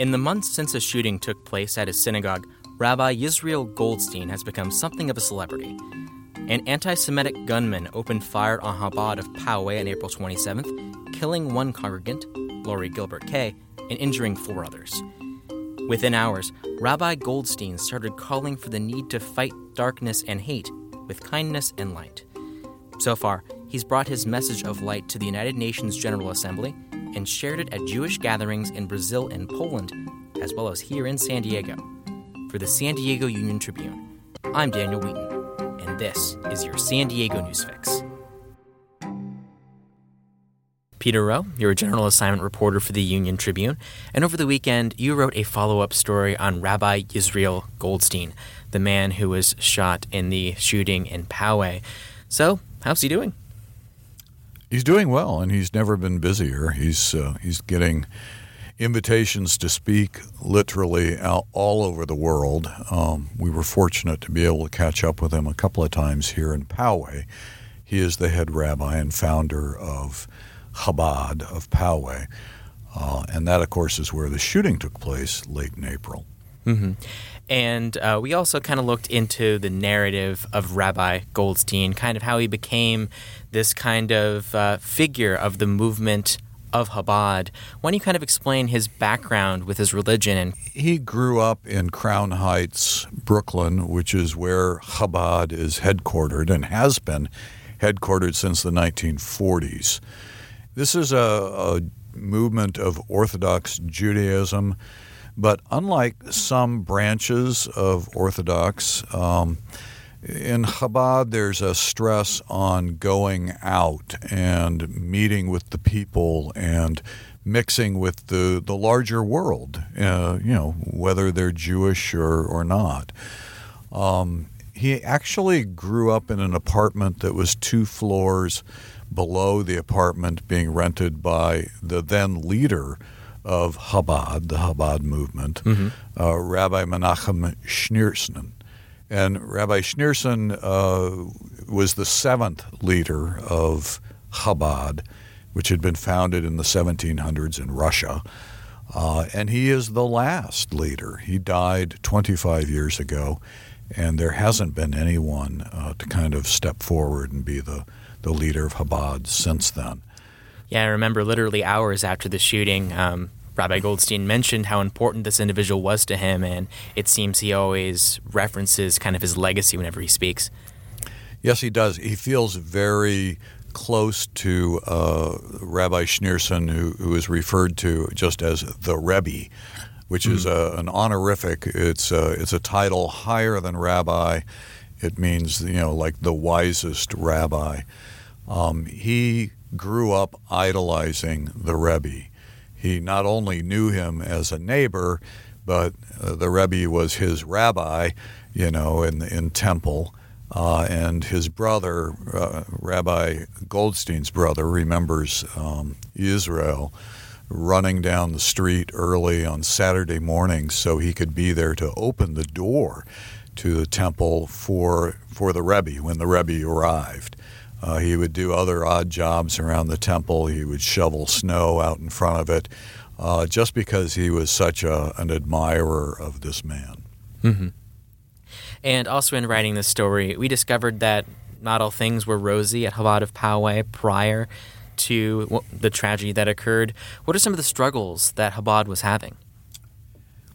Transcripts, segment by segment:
In the months since a shooting took place at his synagogue, Rabbi Yisrael Goldstein has become something of a celebrity. An anti Semitic gunman opened fire on Chabad of Poway on April 27th, killing one congregant, Lori Gilbert Kaye, and injuring four others. Within hours, Rabbi Goldstein started calling for the need to fight darkness and hate with kindness and light. So far, he's brought his message of light to the United Nations General Assembly and shared it at Jewish gatherings in Brazil and Poland, as well as here in San Diego. For the San Diego Union Tribune, I'm Daniel Wheaton, and this is your San Diego News Fix. Peter Rowe, you're a general assignment reporter for the Union Tribune, and over the weekend you wrote a follow up story on Rabbi Yisrael Goldstein, the man who was shot in the shooting in Poway. So, how's he doing? He's doing well, and he's never been busier. He's uh, he's getting invitations to speak literally out all over the world. Um, we were fortunate to be able to catch up with him a couple of times here in Poway. He is the head rabbi and founder of Chabad of Poway. Uh, and that, of course, is where the shooting took place late in April. Mm-hmm. And uh, we also kind of looked into the narrative of Rabbi Goldstein, kind of how he became this kind of uh, figure of the movement of Chabad. Why don't you kind of explain his background with his religion? And he grew up in Crown Heights, Brooklyn, which is where Chabad is headquartered and has been headquartered since the 1940s. This is a, a movement of Orthodox Judaism, but unlike some branches of Orthodox, um, in Chabad, there's a stress on going out and meeting with the people and mixing with the, the larger world, uh, you know, whether they're Jewish or, or not. Um, he actually grew up in an apartment that was two floors below the apartment being rented by the then leader of Chabad, the Chabad movement, mm-hmm. uh, Rabbi Menachem Schneerson. And Rabbi Schneerson uh, was the seventh leader of Chabad, which had been founded in the 1700s in Russia. Uh, and he is the last leader. He died 25 years ago, and there hasn't been anyone uh, to kind of step forward and be the the leader of Chabad since then. Yeah, I remember literally hours after the shooting, um, Rabbi Goldstein mentioned how important this individual was to him, and it seems he always references kind of his legacy whenever he speaks. Yes, he does. He feels very close to uh, Rabbi Schneerson, who, who is referred to just as the Rebbe, which mm-hmm. is a, an honorific. It's a, it's a title higher than rabbi. It means you know like the wisest rabbi. Um, he grew up idolizing the Rebbe. He not only knew him as a neighbor, but uh, the Rebbe was his rabbi, you know, in in temple. Uh, and his brother, uh, Rabbi Goldstein's brother, remembers um, Israel running down the street early on Saturday mornings so he could be there to open the door to the temple for for the Rebbe when the Rebbe arrived. Uh, he would do other odd jobs around the temple. He would shovel snow out in front of it, uh, just because he was such a, an admirer of this man. Mm-hmm. And also, in writing this story, we discovered that not all things were rosy at Chabad of Poway prior to the tragedy that occurred. What are some of the struggles that Chabad was having?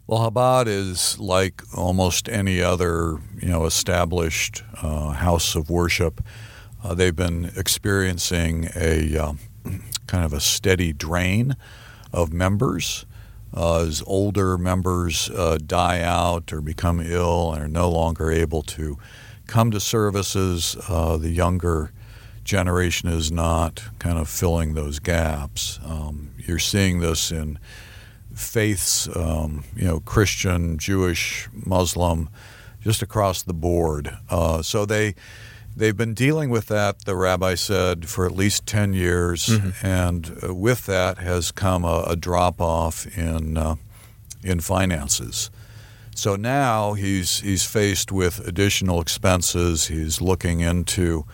Well, Chabad is like almost any other, you know, established uh, house of worship. Uh, they've been experiencing a uh, kind of a steady drain of members uh, as older members uh, die out or become ill and are no longer able to come to services. Uh, the younger generation is not kind of filling those gaps. Um, you're seeing this in faiths, um, you know, Christian, Jewish, Muslim, just across the board. Uh, so they they've been dealing with that. The rabbi said for at least ten years, mm-hmm. and uh, with that has come a, a drop off in uh, in finances. So now he's he's faced with additional expenses. He's looking into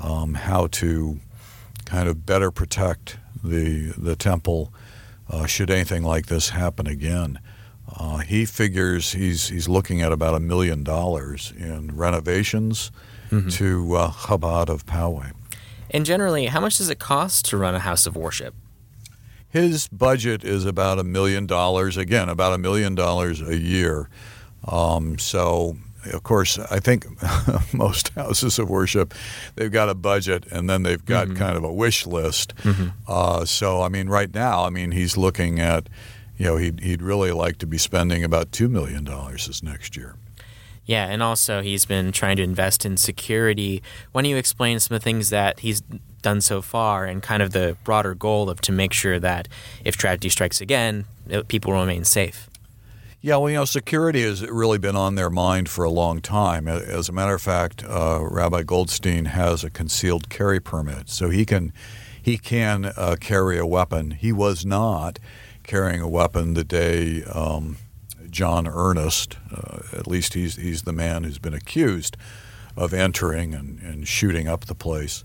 um, how to kind of better protect the the temple uh, should anything like this happen again. Uh, he figures he's he's looking at about a million dollars in renovations mm-hmm. to uh, Chabad of Poway. And generally, how much does it cost to run a house of worship? His budget is about a million dollars. Again, about a million dollars a year. Um, so of course, I think most houses of worship, they've got a budget and then they've got mm-hmm. kind of a wish list. Mm-hmm. Uh, so, I mean, right now, I mean, he's looking at, you know, he'd, he'd really like to be spending about $2 million this next year. Yeah, and also he's been trying to invest in security. Why don't you explain some of the things that he's done so far and kind of the broader goal of to make sure that if tragedy strikes again, people remain safe? Yeah, well, you know, security has really been on their mind for a long time. As a matter of fact, uh, Rabbi Goldstein has a concealed carry permit, so he can he can uh, carry a weapon. He was not carrying a weapon the day um, John Earnest, uh, at least he's he's the man who's been accused of entering and, and shooting up the place.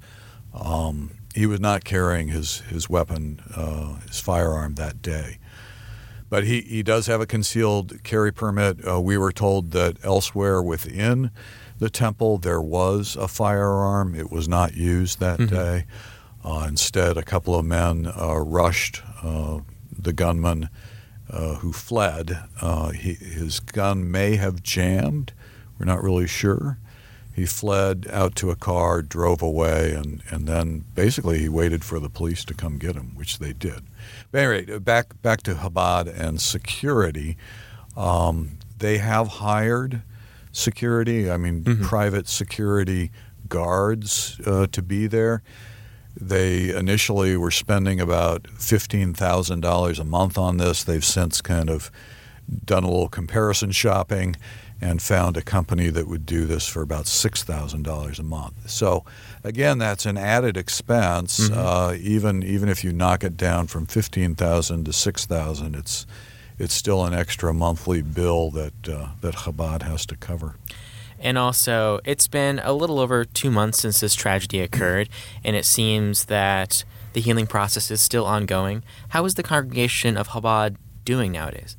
Um, he was not carrying his his weapon, uh, his firearm that day. But he, he does have a concealed carry permit. Uh, we were told that elsewhere within the temple there was a firearm. It was not used that mm-hmm. day. Uh, instead, a couple of men uh, rushed uh, the gunman uh, who fled. Uh, he, his gun may have jammed. We're not really sure. He fled out to a car, drove away, and, and then basically he waited for the police to come get him, which they did. But anyway, back back to Chabad and security. Um, they have hired security. I mean, mm-hmm. private security guards uh, to be there. They initially were spending about fifteen thousand dollars a month on this. They've since kind of done a little comparison shopping and found a company that would do this for about $6,000 a month. So, again, that's an added expense. Mm-hmm. Uh, even even if you knock it down from 15000 to 6000 it's it's still an extra monthly bill that, uh, that Chabad has to cover. And also, it's been a little over two months since this tragedy occurred, and it seems that the healing process is still ongoing. How is the congregation of Chabad doing nowadays?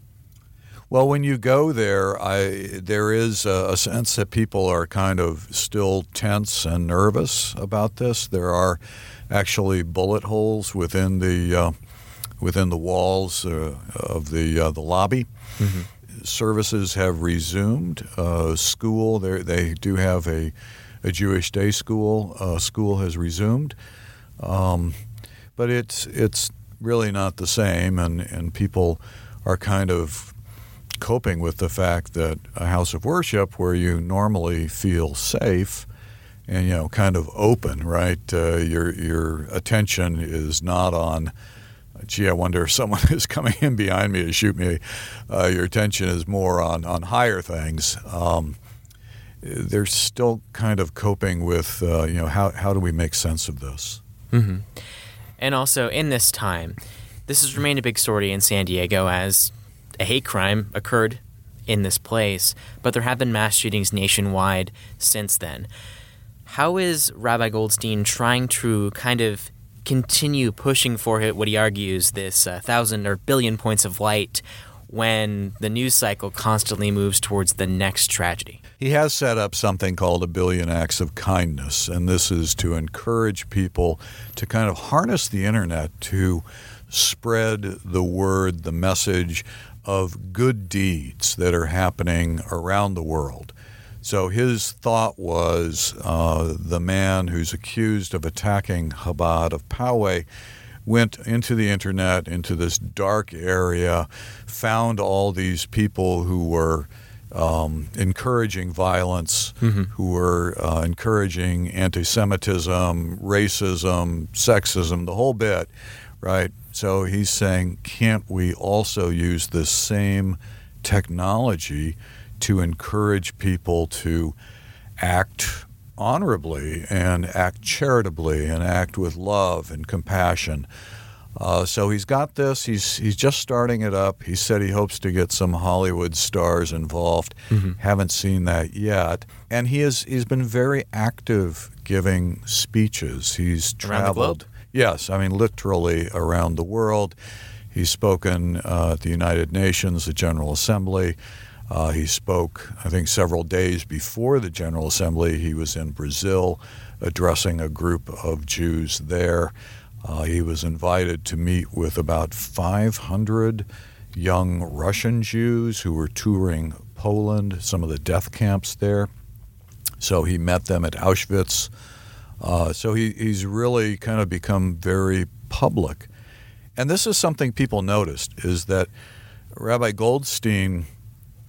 Well, when you go there, I there is a, a, sense that people are kind of still tense and nervous about this. There are actually bullet holes within the uh, within the walls uh, of the uh, the lobby. Mm-hmm. Services have resumed. Uh, school, they do have a a Jewish day school. Uh, school has resumed, um, but it's it's really not the same, and and people are kind of coping with the fact that a house of worship where you normally feel safe and you know kind of open right uh, your your attention is not on gee i wonder if someone is coming in behind me to shoot me uh, your attention is more on on higher things um, they're still kind of coping with uh, you know how, how do we make sense of this mm-hmm. and also in this time this has remained a big story in san diego as a hate crime occurred in this place, but there have been mass shootings nationwide since then. How is Rabbi Goldstein trying to kind of continue pushing for it, what he argues this uh, thousand or billion points of light when the news cycle constantly moves towards the next tragedy? He has set up something called a billion acts of kindness, and this is to encourage people to kind of harness the internet to spread the word, the message of good deeds that are happening around the world. So his thought was uh, the man who's accused of attacking Chabad of Poway went into the internet, into this dark area, found all these people who were um, encouraging violence, mm-hmm. who were uh, encouraging anti Semitism, racism, sexism, the whole bit, right? So he's saying, can't we also use this same technology to encourage people to act honorably and act charitably and act with love and compassion? Uh, so he's got this. He's he's just starting it up. He said he hopes to get some Hollywood stars involved. Mm-hmm. Haven't seen that yet. And he has he's been very active giving speeches. He's traveled. Yes, I mean literally around the world. He's spoken uh, at the United Nations, the General Assembly. Uh, he spoke, I think, several days before the General Assembly. He was in Brazil addressing a group of Jews there. Uh, he was invited to meet with about 500 young Russian Jews who were touring Poland, some of the death camps there. So he met them at Auschwitz. Uh, so he, he's really kind of become very public. And this is something people noticed is that Rabbi Goldstein,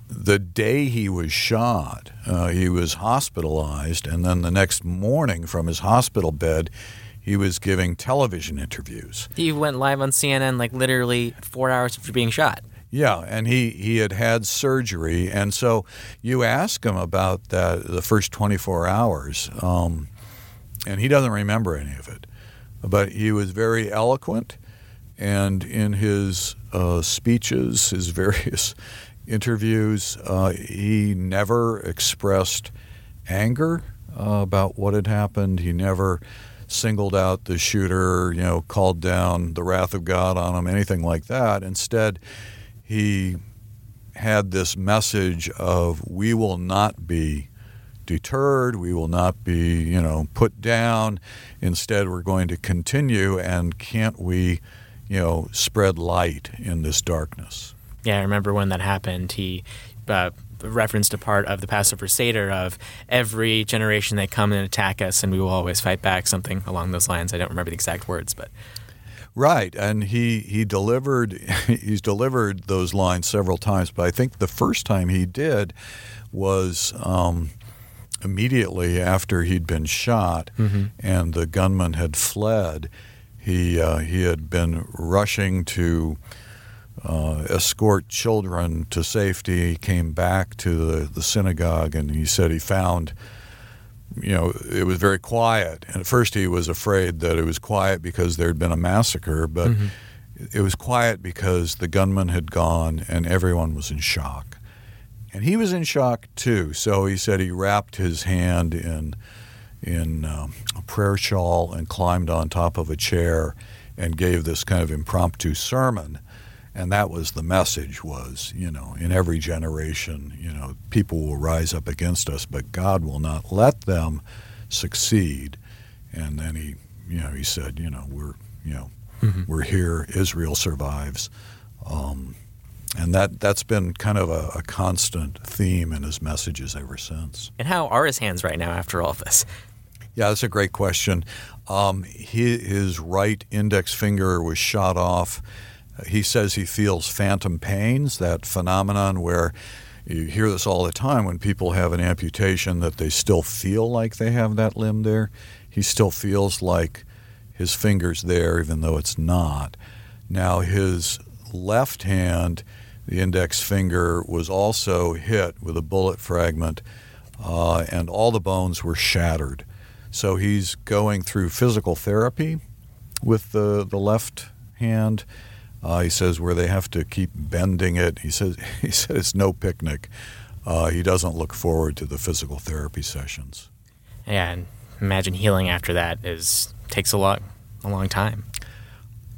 the day he was shot, uh, he was hospitalized, and then the next morning from his hospital bed, he was giving television interviews. He went live on CNN like literally four hours after being shot. Yeah, and he, he had had surgery, and so you ask him about that the first 24 hours, um, and he doesn't remember any of it. But he was very eloquent, and in his uh, speeches, his various interviews, uh, he never expressed anger uh, about what had happened. He never singled out the shooter, you know, called down the wrath of God on him, anything like that. Instead, he had this message of we will not be deterred, we will not be, you know, put down. Instead, we're going to continue and can't we, you know, spread light in this darkness. Yeah, I remember when that happened. He uh, referenced a part of the Passover Seder of every generation they come and attack us, and we will always fight back. Something along those lines. I don't remember the exact words, but right. And he he delivered he's delivered those lines several times, but I think the first time he did was. Um, immediately after he'd been shot mm-hmm. and the gunman had fled, he uh, he had been rushing to uh, escort children to safety. He came back to the, the synagogue and he said he found, you know, it was very quiet. And at first he was afraid that it was quiet because there had been a massacre, but mm-hmm. it was quiet because the gunman had gone and everyone was in shock. And he was in shock too. So he said he wrapped his hand in in um, a prayer shawl and climbed on top of a chair and gave this kind of impromptu sermon and that was the message was you know in every generation you know people will rise up against us but god will not let them succeed. And then he you know he said you know we're you know mm-hmm. we're here israel survives. Um, and that that's been kind of a, a, constant theme in his messages ever since. And how are his hands right now after all this? Yeah that's a great question. Um, he, his right index finger was shot off he says he feels phantom pains, that phenomenon where you hear this all the time when people have an amputation that they still feel like they have that limb there. He still feels like his finger's there, even though it's not. Now, his left hand, the index finger, was also hit with a bullet fragment, uh, and all the bones were shattered. So he's going through physical therapy with the, the left hand uh, he says where they have to keep bending it. He says he said it's no picnic. Uh, he doesn't look forward to the physical therapy sessions. Yeah, and imagine healing after that is takes a lot a long time.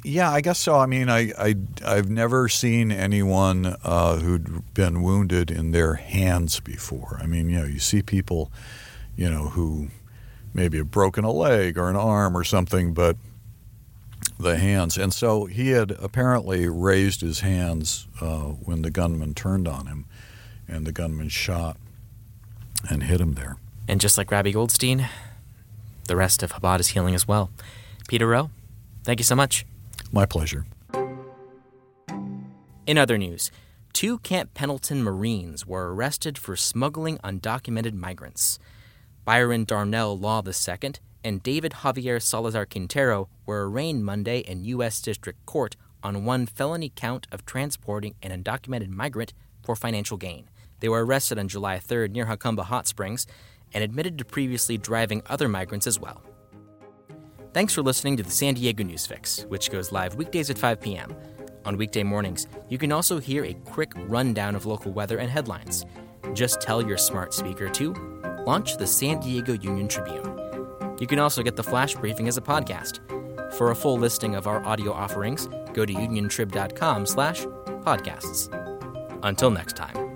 Yeah, I guess so. I mean, I, I I've never seen anyone uh, who'd been wounded in their hands before. I mean, you know, you see people, you know, who maybe have broken a leg or an arm or something, but the hands. And so he had apparently raised his hands uh, when the gunman turned on him, and the gunman shot and hit him there. And just like Rabbi Goldstein, the rest of Chabad is healing as well. Peter Rowe, thank you so much. My pleasure. In other news, two Camp Pendleton Marines were arrested for smuggling undocumented migrants. Byron Darnell Law II and David Javier Salazar Quintero were arraigned Monday in U.S. District Court on one felony count of transporting an undocumented migrant for financial gain. They were arrested on July 3rd near Jacumba Hot Springs and admitted to previously driving other migrants as well. Thanks for listening to the San Diego News Fix, which goes live weekdays at 5 p.m. On weekday mornings, you can also hear a quick rundown of local weather and headlines. Just tell your smart speaker to launch the San Diego Union Tribune. You can also get the flash briefing as a podcast. For a full listing of our audio offerings, go to uniontrib.com slash podcasts. Until next time.